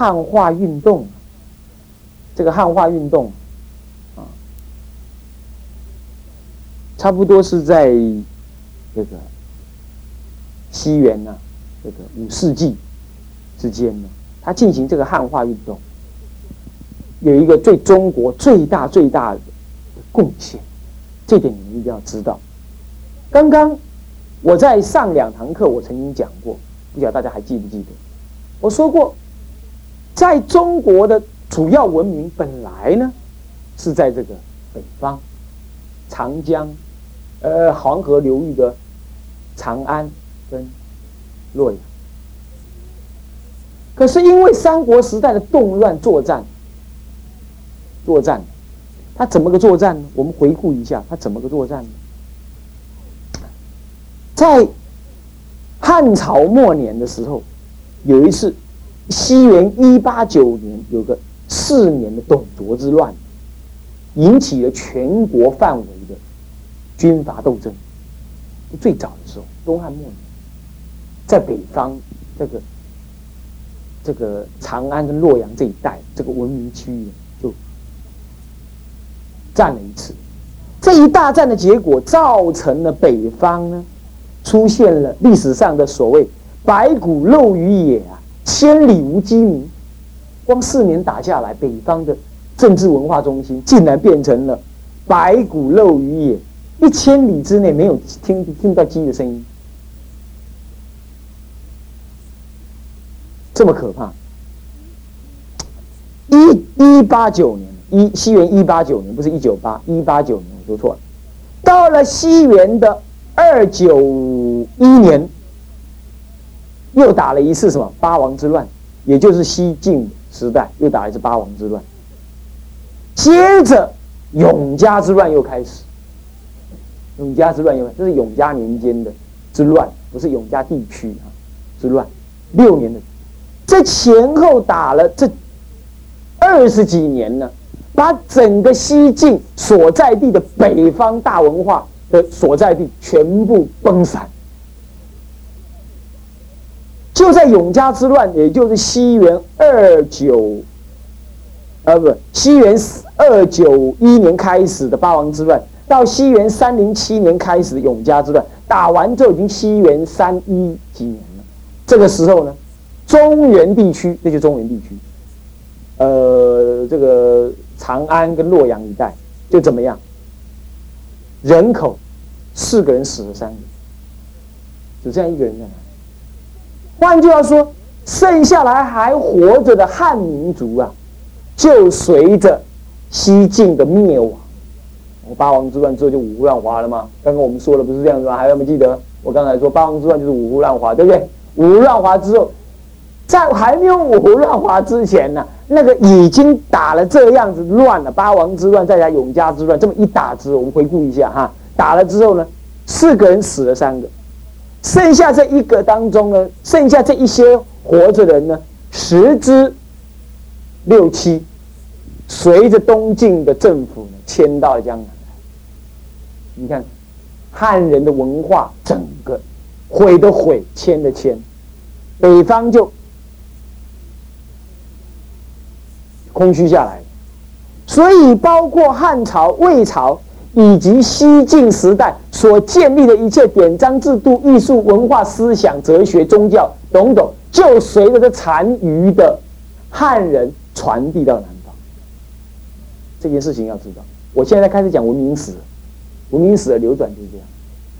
汉化运动，这个汉化运动啊，差不多是在这个西元呢，这个五世纪之间呢，他进行这个汉化运动，有一个对中国最大最大的贡献，这点你们一定要知道。刚刚我在上两堂课，我曾经讲过，不晓得大家还记不记得？我说过，在中国的主要文明本来呢是在这个北方，长江，呃，黄河流域的长安跟洛阳。可是因为三国时代的动乱作战，作战，他怎么个作战呢？我们回顾一下，他怎么个作战呢？在汉朝末年的时候，有一次，西元一八九年，有个四年的董卓之乱，引起了全国范围的军阀斗争。最早的时候，东汉末年，在北方这个这个长安跟洛阳这一带，这个文明区域就战了一次。这一大战的结果，造成了北方呢。出现了历史上的所谓“白骨露于野”啊，千里无鸡鸣。光四年打下来，北方的政治文化中心竟然变成了“白骨露于野”，一千里之内没有听听到鸡的声音，这么可怕。一一八九年，一西元一八九年，不是一九八一八九年，我说错了。到了西元的。二九一年，又打了一次什么八王之乱，也就是西晋时代又打了一次八王之乱。接着永嘉之乱又开始，永嘉之乱又这是永嘉年间的之乱，不是永嘉地区啊之乱。六年的，这前后打了这二十几年呢，把整个西晋所在地的北方大文化。的所在地全部崩散，就在永嘉之乱，也就是西元二九，呃，不，西元二九一年开始的八王之乱，到西元三零七年开始的永嘉之乱，打完就已经西元三一几年了。这个时候呢，中原地区，那就中原地区，呃，这个长安跟洛阳一带就怎么样？人口四个人死了三个，只这样一个人在那。换句话说，剩下来还活着的汉民族啊，就随着西晋的灭亡，八王之乱之后就五胡乱华了吗？刚刚我们说的不是这样子吗？还有没有记得？我刚才说八王之乱就是五胡乱华，对不对？五胡乱华之后，在还没有五胡乱华之前呢，那个已经打了这样子乱了，八王之乱再加永嘉之乱，这么一打之后，我们回顾一下哈。打了之后呢，四个人死了三个，剩下这一个当中呢，剩下这一些活着人呢，十之六七，随着东晋的政府呢迁到了江南。你看，汉人的文化整个毁的毁，迁的迁，北方就空虚下来。所以，包括汉朝、魏朝。以及西晋时代所建立的一切典章制度、艺术、文化、思想、哲学、宗教等等，就随着这残余的汉人传递到南方。这件事情要知道，我现在开始讲文明史，文明史的流转就是这样，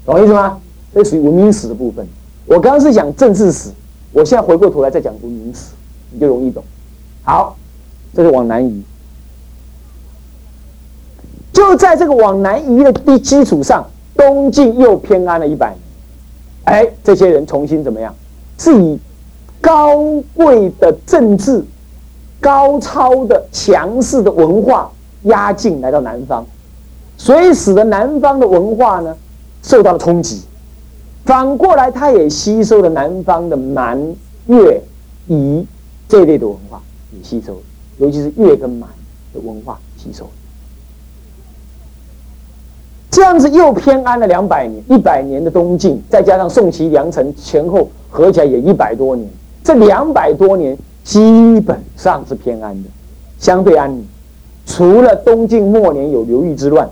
懂我意思吗？这属于文明史的部分。我刚刚是讲政治史，我现在回过头来再讲文明史，你就容易懂。好，这是往南移。就在这个往南移的基基础上，东晋又偏安了一百年。哎，这些人重新怎么样？是以高贵的政治、高超的强势的文化压境来到南方，所以使得南方的文化呢受到了冲击。反过来，他也吸收了南方的蛮、越、夷这类的文化，也吸收，尤其是越跟蛮的文化吸收。这样子又偏安了两百年，一百年的东晋，再加上宋齐梁陈前后合起来也一百多年。这两百多年基本上是偏安的，相对安宁。除了东晋末年有刘裕之乱、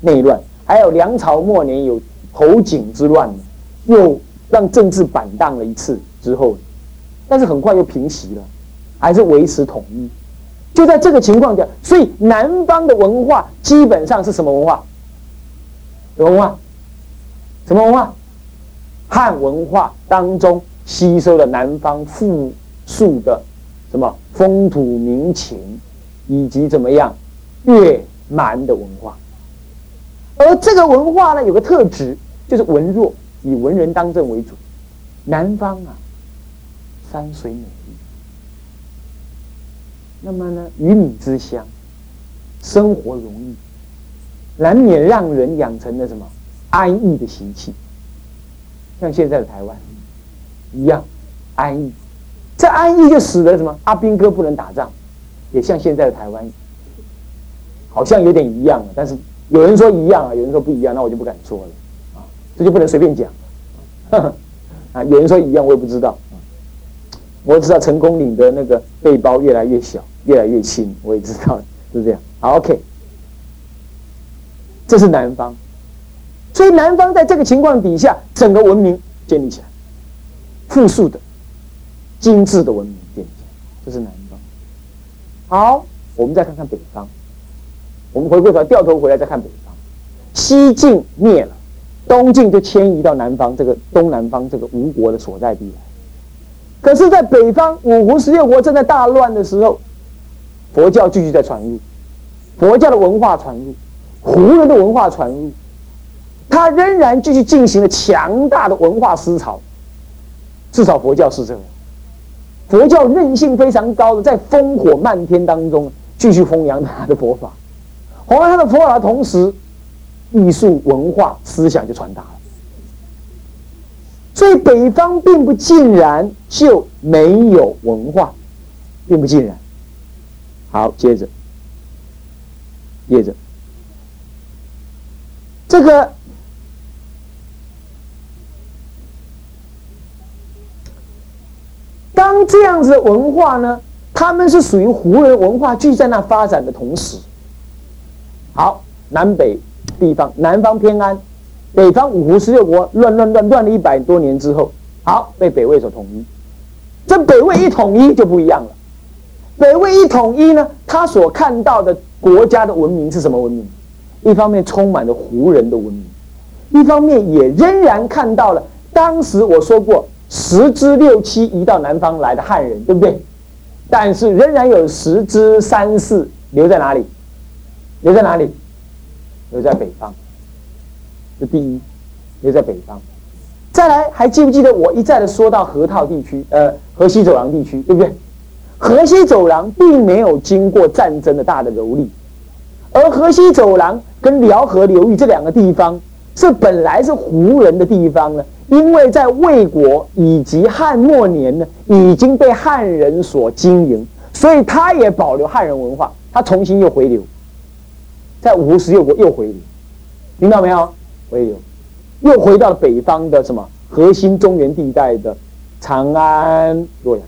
内乱，还有梁朝末年有侯景之乱，又让政治板荡了一次之后，但是很快又平息了，还是维持统一。就在这个情况下，所以南方的文化基本上是什么文化？文化？什么文化？汉文化当中吸收了南方富庶的什么风土民情，以及怎么样越蛮的文化。而这个文化呢，有个特质，就是文弱，以文人当政为主。南方啊，山水美丽，那么呢，鱼米之乡，生活容易，难免让人养成了什么安逸的习气。像现在的台湾一样安逸，这安逸就使得什么阿兵哥不能打仗，也像现在的台湾，好像有点一样了。但是有人说一样啊，有人说不一样，那我就不敢说了啊，这就不能随便讲啊。有人说一样，我也不知道。我知道成功岭的那个背包越来越小，越来越轻，我也知道是这样。好，OK，这是南方。所以南方在这个情况底下，整个文明建立起来，富庶的、精致的文明建立起来，这是南方。好，我们再看看北方。我们回过头掉头回来再看北方，西晋灭了，东晋就迁移到南方这个东南方这个吴国的所在地来。可是，在北方五胡十六国正在大乱的时候，佛教继续在传入，佛教的文化传入，胡人的文化传入。他仍然继续进行了强大的文化思潮，至少佛教是这样。佛教韧性非常高的，在烽火漫天当中继续弘扬他的佛法，弘扬他的佛法的同时，艺术文化思想就传达了。所以北方并不尽然就没有文化，并不尽然。好，接着，接着，这个。当这样子的文化呢，他们是属于胡人文化，聚在那发展的同时，好，南北地方，南方偏安，北方五胡十六国乱乱乱乱了一百多年之后，好被北魏所统一。这北魏一统一就不一样了，北魏一统一呢，他所看到的国家的文明是什么文明？一方面充满了胡人的文明，一方面也仍然看到了当时我说过。十之六七移到南方来的汉人，对不对？但是仍然有十之三四留在哪里？留在哪里？留在北方。这第一，留在北方。再来，还记不记得我一再的说到河套地区，呃，河西走廊地区，对不对？河西走廊并没有经过战争的大的蹂躏，而河西走廊跟辽河流域这两个地方，是本来是胡人的地方呢。因为在魏国以及汉末年呢，已经被汉人所经营，所以他也保留汉人文化，他重新又回流，在五胡十六国又回流，听到没有？回流，又回到了北方的什么核心中原地带的长安、洛阳。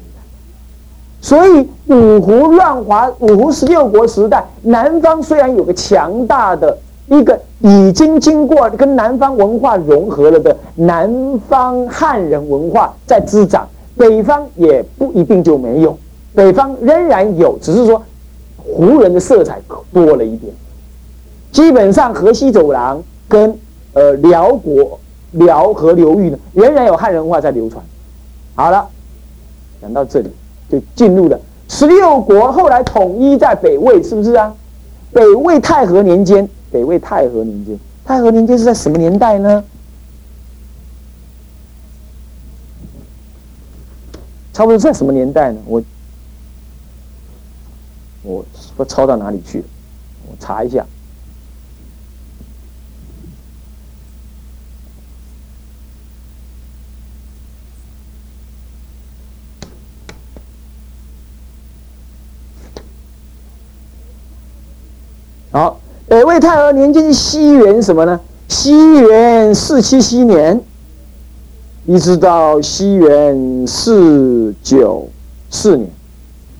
所以五胡乱华、五胡十六国时代，南方虽然有个强大的。一个已经经过跟南方文化融合了的南方汉人文化在滋长，北方也不一定就没有，北方仍然有，只是说胡人的色彩多了一点。基本上河西走廊跟呃辽国辽河流域呢，仍然有汉人文化在流传。好了，讲到这里就进入了十六国后来统一在北魏，是不是啊？北魏太和年间。北魏太和年间，太和年间是在什么年代呢？差不多在什么年代呢？我我我抄到哪里去了？我查一下。好。北魏太和年间，西元什么呢？西元四七七年，一直到西元四九四年，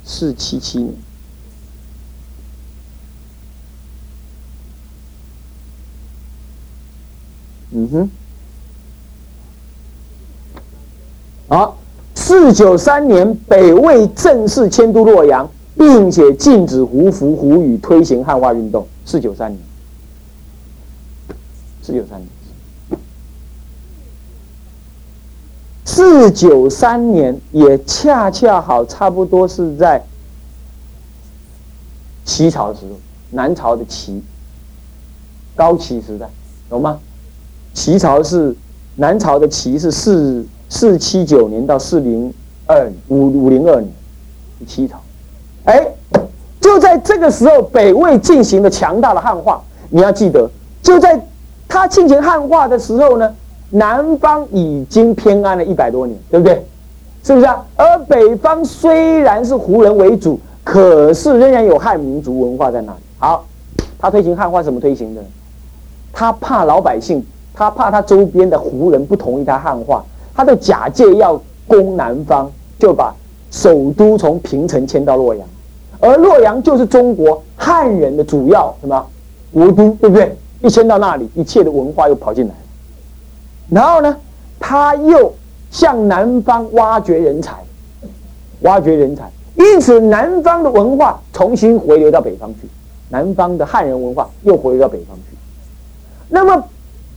四七七年。嗯哼，好，四九三年，北魏正式迁都洛阳，并且禁止胡服、胡语，推行汉化运动。四九三年，四九三年，四九三年也恰恰好，差不多是在齐朝时候，南朝的齐，高齐时代，懂吗？齐朝是南朝的齐是四四七九年到四零二五五零二年，齐朝，哎，就在这个时候，北魏进行了强大的汉化。你要记得，就在他进行汉化的时候呢，南方已经偏安了一百多年，对不对？是不是啊？而北方虽然是胡人为主，可是仍然有汉民族文化在那里。好，他推行汉化怎么推行的？他怕老百姓。他怕他周边的胡人不同意他汉化，他的假借要攻南方，就把首都从平城迁到洛阳，而洛阳就是中国汉人的主要什么国都，对不对？一迁到那里，一切的文化又跑进来。然后呢，他又向南方挖掘人才，挖掘人才，因此南方的文化重新回流到北方去，南方的汉人文化又回流到北方去，那么。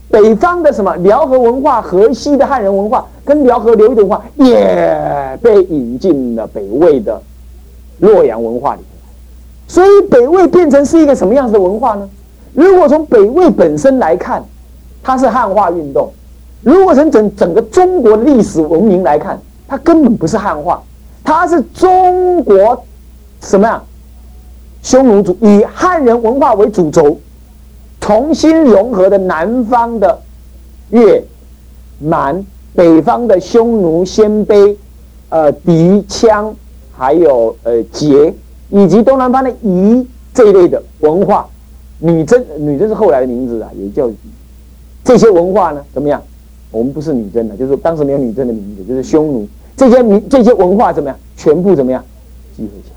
北方的什么辽河文化、河西的汉人文化跟辽河流域的文化也被引进了北魏的洛阳文化里面所以北魏变成是一个什么样子的文化呢？如果从北魏本身来看，它是汉化运动；如果从整整个中国历史文明来看，它根本不是汉化，它是中国什么呀？匈奴族以汉人文化为主轴。重新融合的南方的越蛮、北方的匈奴、鲜卑、呃狄、羌，还有呃羯，以及东南方的夷这一类的文化，女真女真是后来的名字啊，也叫这些文化呢？怎么样？我们不是女真的，就是当时没有女真的名字，就是匈奴这些名这些文化怎么样？全部怎么样？集合起来，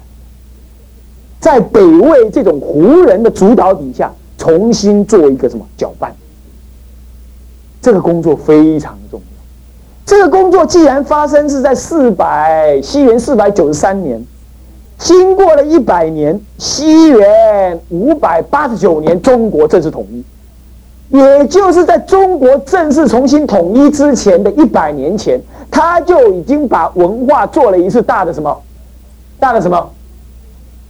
在北魏这种胡人的主导底下。重新做一个什么搅拌？这个工作非常重。这个工作既然发生是在四百西元四百九十三年，经过了一百年，西元五百八十九年，中国正式统一，也就是在中国正式重新统一之前的一百年前，他就已经把文化做了一次大的什么，大的什么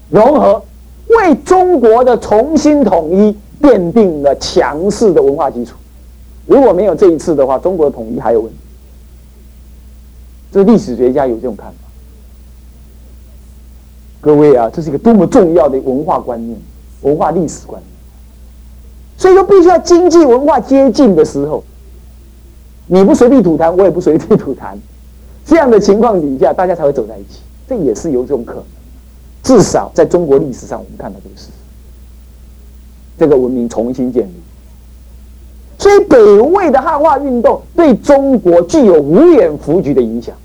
融合。为中国的重新统一奠定了强势的文化基础。如果没有这一次的话，中国的统一还有问题。这历史学家有这种看法。各位啊，这是一个多么重要的文化观念、文化历史观念。所以说，必须要经济文化接近的时候，你不随地吐痰，我也不随地吐痰，这样的情况底下，大家才会走在一起。这也是有这种可能。至少在中国历史上，我们看到这个事实，这个文明重新建立。所以，北魏的汉化运动对中国具有无远弗局的影响。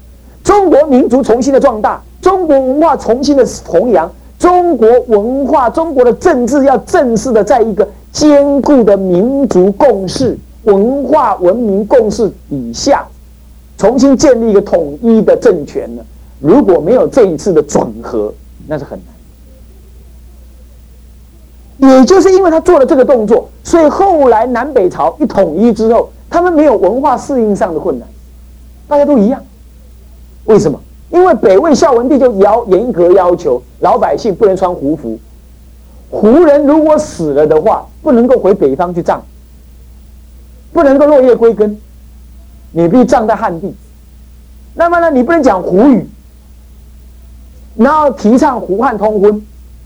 中国民族重新的壮大，中国文化重新的弘扬，中国文化、中国的政治要正式的在一个坚固的民族共识、文化文明共识底下，重新建立一个统一的政权呢？如果没有这一次的整合，那是很难，也就是因为他做了这个动作，所以后来南北朝一统一之后，他们没有文化适应上的困难，大家都一样。为什么？因为北魏孝文帝就要严格要求老百姓不能穿胡服，胡人如果死了的话，不能够回北方去葬，不能够落叶归根，你必须葬在汉地。那么呢，你不能讲胡语。然后提倡胡汉通婚，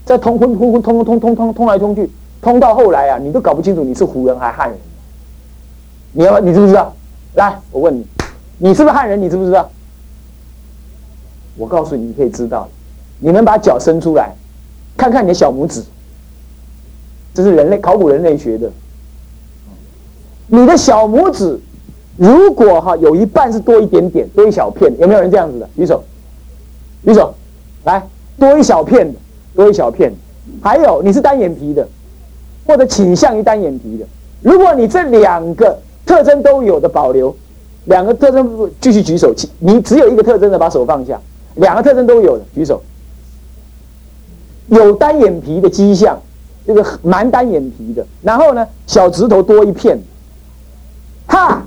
在通婚通婚通通通通通来通去，通到后来啊，你都搞不清楚你是胡人还是汉人。你要你知不知道？来，我问你，你是不是汉人？你知不知道？我告诉你，你可以知道。你们把脚伸出来，看看你的小拇指。这是人类考古人类学的。你的小拇指，如果哈有一半是多一点点，多一小片，有没有人这样子的？举手，举手。来，多一小片的，多一小片。还有你是单眼皮的，或者倾向于单眼皮的，如果你这两个特征都有的保留，两个特征继续举手，你只有一个特征的把手放下，两个特征都有的举手。有单眼皮的迹象，这个蛮单眼皮的，然后呢，小指头多一片，哈，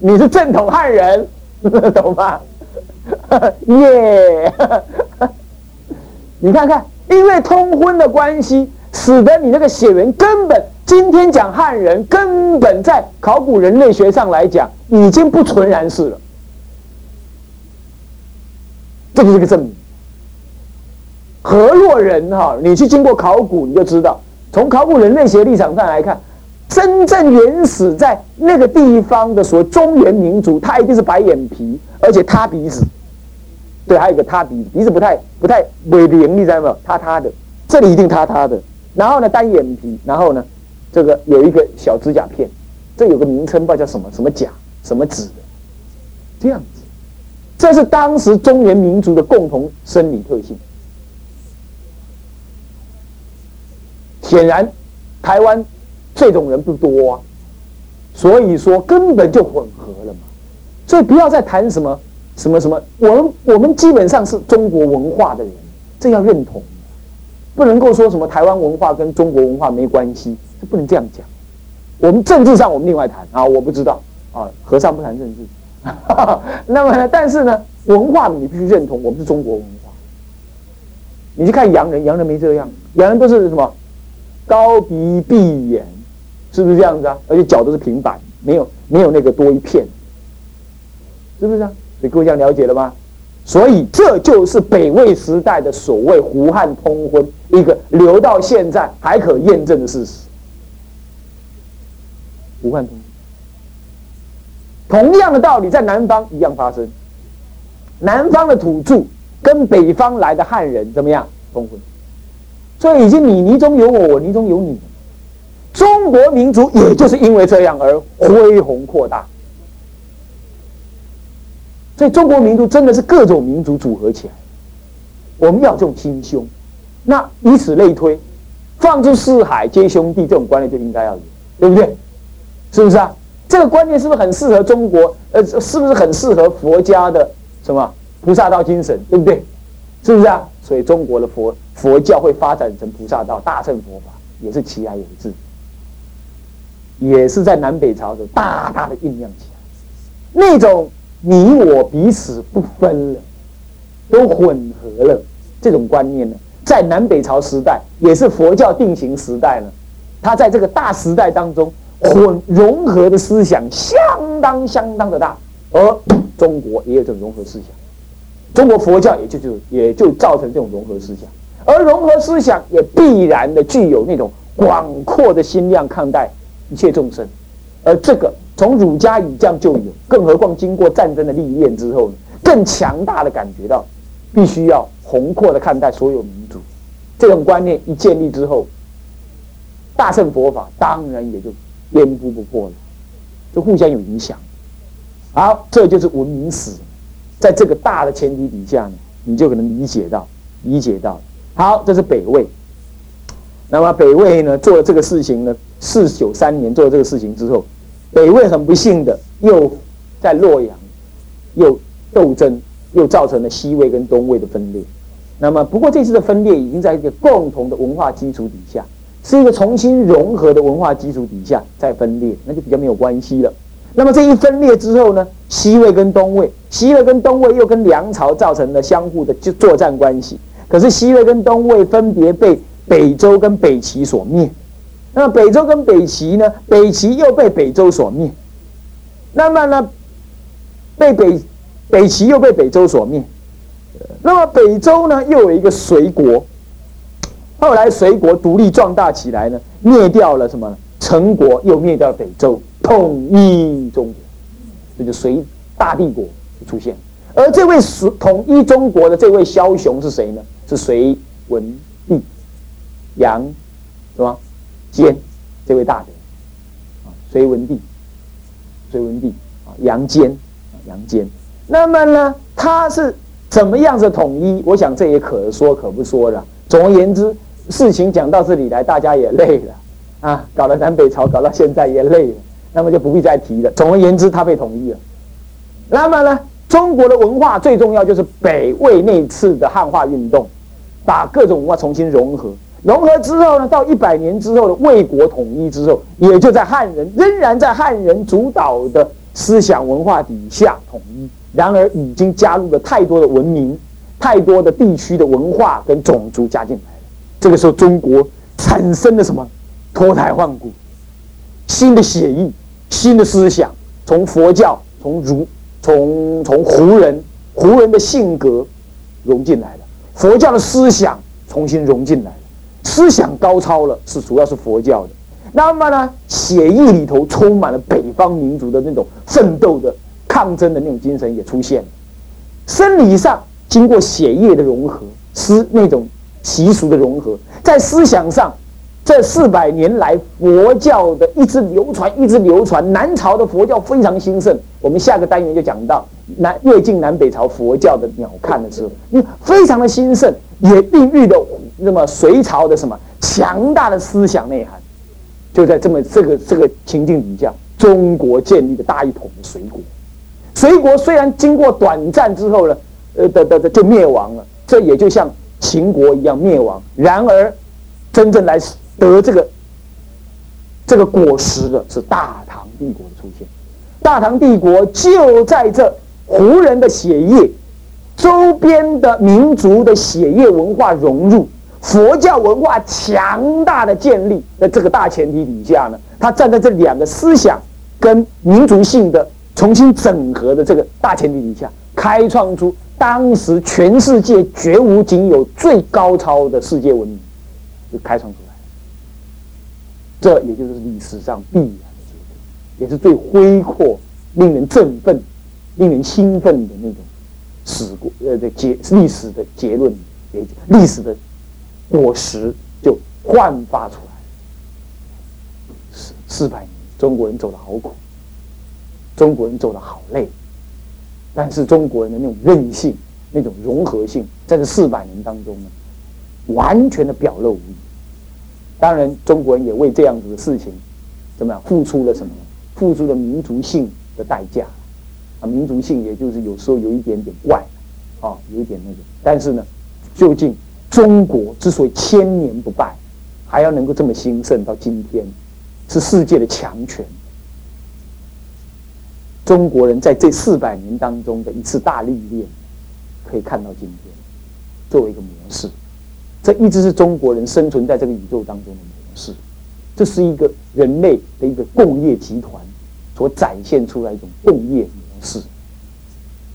你是正统汉人，懂吗？耶，你看看，因为通婚的关系，使得你那个血缘根本，今天讲汉人，根本在考古人类学上来讲，已经不纯然是了，这就是个证明。河洛人哈，你去经过考古，你就知道，从考古人类学立场上来看，真正原始在那个地方的所谓中原民族，他一定是白眼皮，而且塌鼻子，对，还有一个塌鼻，鼻子不太不太微灵，你知道没有？塌塌的，这里一定塌塌的。然后呢，单眼皮，然后呢，这个有一个小指甲片，这有个名称，不知道叫什么什么甲什么指的，这样子，这是当时中原民族的共同生理特性。显然，台湾这种人不多啊，所以说根本就混合了嘛。所以不要再谈什么什么什么，我们我们基本上是中国文化的人，这要认同，不能够说什么台湾文化跟中国文化没关系，这不能这样讲。我们政治上我们另外谈啊，我不知道啊，和尚不谈政治。那么呢，但是呢，文化你必须认同，我们是中国文化。你去看洋人，洋人没这样，洋人都是什么？高鼻闭眼，是不是这样子啊？而且脚都是平板，没有没有那个多一片，是不是啊？所以各位这样了解了吗？所以这就是北魏时代的所谓胡汉通婚，一个留到现在还可验证的事实。胡汉通婚，同样的道理在南方一样发生，南方的土著跟北方来的汉人怎么样通婚？所以已经你泥中有我，我泥中有你。中国民族也就是因为这样而恢宏扩大。所以中国民族真的是各种民族组合起来。我们要这种亲兄，那以此类推，放诸四海皆兄弟这种观念就应该要有，对不对？是不是啊？这个观念是不是很适合中国？呃，是不是很适合佛家的什么菩萨道精神？对不对？是不是啊？所以中国的佛。佛教会发展成菩萨道、大乘佛法，也是其来有自，也是在南北朝的大大的酝酿起来。那种你我彼此不分了，都混合了这种观念呢，在南北朝时代也是佛教定型时代呢。它在这个大时代当中混融合的思想相当相当的大，而中国也有这种融合思想，中国佛教也就就也就造成这种融合思想。而融合思想也必然的具有那种广阔的心量看待一切众生，而这个从儒家以降就有，更何况经过战争的历练之后，更强大的感觉到必须要宏阔的看待所有民族。这种观念一建立之后，大乘佛法当然也就颠扑不破了，就互相有影响。好，这就是文明史，在这个大的前提底下呢，你就可能理解到，理解到。好，这是北魏。那么北魏呢，做了这个事情呢，四九三年做了这个事情之后，北魏很不幸的又在洛阳又斗争，又造成了西魏跟东魏的分裂。那么不过这次的分裂已经在一个共同的文化基础底下，是一个重新融合的文化基础底下再分裂，那就比较没有关系了。那么这一分裂之后呢，西魏跟东魏，西魏跟东魏又跟梁朝造成了相互的就作战关系。可是西魏跟东魏分别被北周跟北齐所灭，那么北周跟北齐呢？北齐又被北周所灭，那么呢？被北北齐又被北周所灭，那么北周呢？又有一个隋国，后来隋国独立壮大起来呢，灭掉了什么？陈国又灭掉北周，统一中国，这就隋大帝国出现。而这位统一中国的这位枭雄是谁呢？是隋文帝杨是吧坚这位大德啊？隋文帝，隋文帝啊，杨坚，杨坚。那么呢，他是怎么样子统一？我想这也可说可不说了。总而言之，事情讲到这里来，大家也累了啊，搞了南北朝，搞到现在也累了，那么就不必再提了。总而言之，他被统一了。那么呢，中国的文化最重要就是北魏那次的汉化运动，把各种文化重新融合。融合之后呢，到一百年之后的魏国统一之后，也就在汉人仍然在汉人主导的思想文化底下统一。然而，已经加入了太多的文明、太多的地区的文化跟种族加进来了。这个时候，中国产生了什么？脱胎换骨，新的血意、新的思想，从佛教、从儒、从从胡人、胡人的性格融进来了，佛教的思想重新融进来。思想高超了，是主要是佛教的。那么呢，血液里头充满了北方民族的那种奋斗的、抗争的那种精神也出现了。生理上经过血液的融合，思那种习俗的融合，在思想上，这四百年来佛教的一直流传，一直流传。南朝的佛教非常兴盛。我们下个单元就讲到南越晋南北朝佛教的鸟瞰的时候，因为非常的兴盛，也孕育了。那么隋朝的什么强大的思想内涵，就在这么这个这个情境底下，中国建立的大一统的隋国。隋国虽然经过短暂之后呢，呃的的的就灭亡了，这也就像秦国一样灭亡。然而，真正来得这个这个果实的是大唐帝国的出现。大唐帝国就在这胡人的血液、周边的民族的血液文化融入。佛教文化强大的建立在这个大前提底下呢，他站在这两个思想跟民族性的重新整合的这个大前提底下，开创出当时全世界绝无仅有最高超的世界文明，就开创出来。这也就是历史上必然的结果，也是最恢阔、令人振奋、令人兴奋的那种史过呃的结历史的结论，也历史的。果实就焕发出来。四四百年，中国人走得好苦，中国人走得好累，但是中国人的那种韧性、那种融合性，在这四百年当中呢，完全的表露无遗。当然，中国人也为这样子的事情，怎么样，付出了什么？付出了民族性的代价。啊，民族性也就是有时候有一点点怪，啊，有一点那个。但是呢，究竟。中国之所以千年不败，还要能够这么兴盛到今天，是世界的强权。中国人在这四百年当中的一次大历练，可以看到今天，作为一个模式，这一直是中国人生存在这个宇宙当中的模式。这是一个人类的一个工业集团所展现出来一种工业是，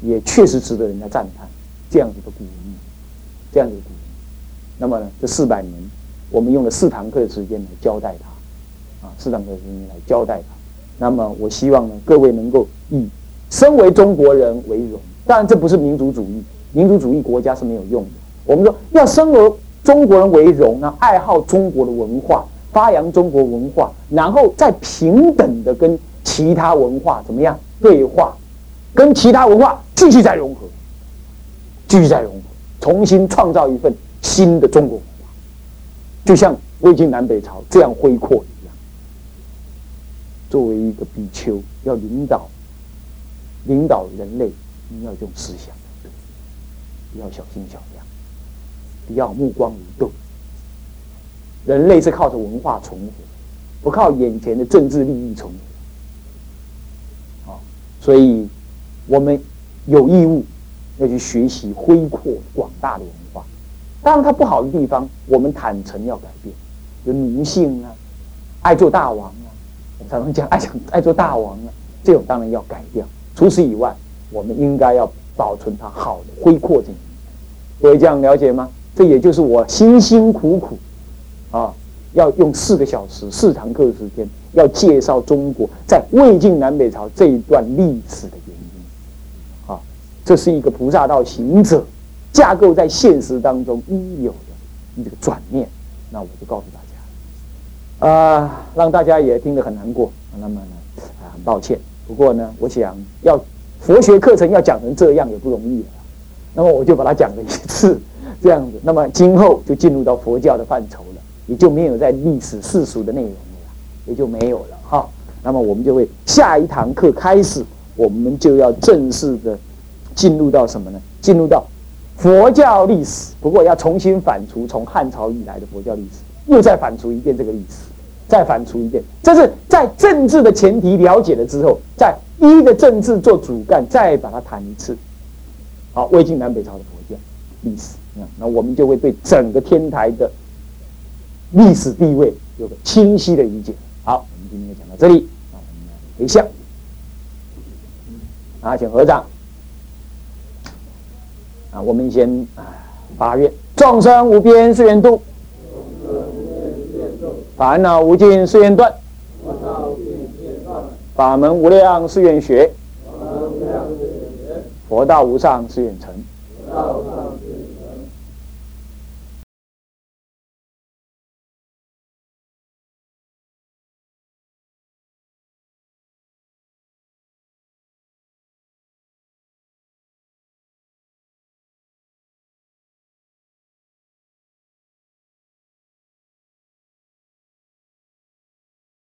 也确实值得人家赞叹。这样子的古人，这样子的古文。那么，这四百年，我们用了四堂课的时间来交代它，啊，四堂课的时间来交代它。那么，我希望呢，各位能够以身为中国人为荣。当然，这不是民族主义，民族主义国家是没有用的。我们说要身为中国人为荣，那爱好中国的文化，发扬中国文化，然后再平等的跟其他文化怎么样对话，跟其他文化继续再融合，继续再融合，重新创造一份。新的中国文化，就像魏晋南北朝这样恢阔一样。作为一个比丘，要领导领导人类，你要用思想，要小心小量，不要目光如豆。人类是靠着文化存活，不靠眼前的政治利益存活。啊，所以我们有义务要去学习恢阔广大的文化。当然，它不好的地方，我们坦诚要改变，有奴性啊，爱做大王啊，我常常讲爱讲爱做大王啊，这种当然要改掉。除此以外，我们应该要保存它好的恢阔这一面。各位这样了解吗？这也就是我辛辛苦苦啊，要用四个小时、四堂课的时间，要介绍中国在魏晋南北朝这一段历史的原。这是一个菩萨道行者。架构在现实当中应有的一个转念，那我就告诉大家，啊，让大家也听得很难过。那么呢，啊，很抱歉。不过呢，我想要佛学课程要讲成这样也不容易了。那么我就把它讲了一次，这样子，那么今后就进入到佛教的范畴了，也就没有在历史世俗的内容了，也就没有了哈。那么我们就会下一堂课开始，我们就要正式的进入到什么呢？进入到佛教历史，不过要重新反刍从汉朝以来的佛教历史，又再反刍一遍这个历史，再反刍一遍。这是在政治的前提了解了之后，在一的政治做主干，再把它谈一次。好，魏晋南北朝的佛教历史，那我们就会对整个天台的历史地位有个清晰的理解。好，我们今天就讲到这里。啊，我们回向，啊，请合掌。啊，我们先啊发愿：众生无边誓愿度，烦恼无尽誓愿断，法门无量誓愿学，佛道无上誓愿成。